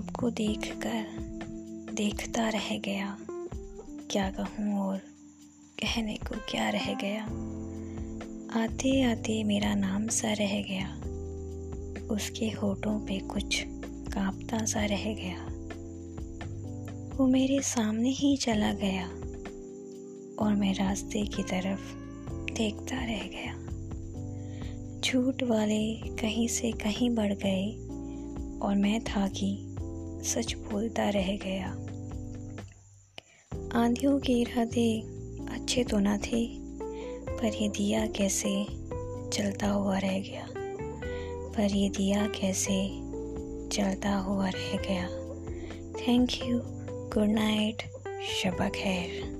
को देखकर देखता रह गया। क्या कहूँ और कहने को क्या रह गया? आते आते मेरा नाम सा रह गया। उसके होठों पे कुछ कांपता सा रह गया। वो मेरे सामने ही चला गया और मैं रास्ते की तरफ़ देखता रह गया। झूठ वाले कहीं से कहीं बढ़ गए और मैं था कि सच बोलता रह गया। आंधियों के इरादे अच्छे तो ना थे, पर ये दिया कैसे चलता हुआ रह गया? पर ये दिया कैसे चलता हुआ रह गया? थैंक यू गुड नाइट शबा खैर।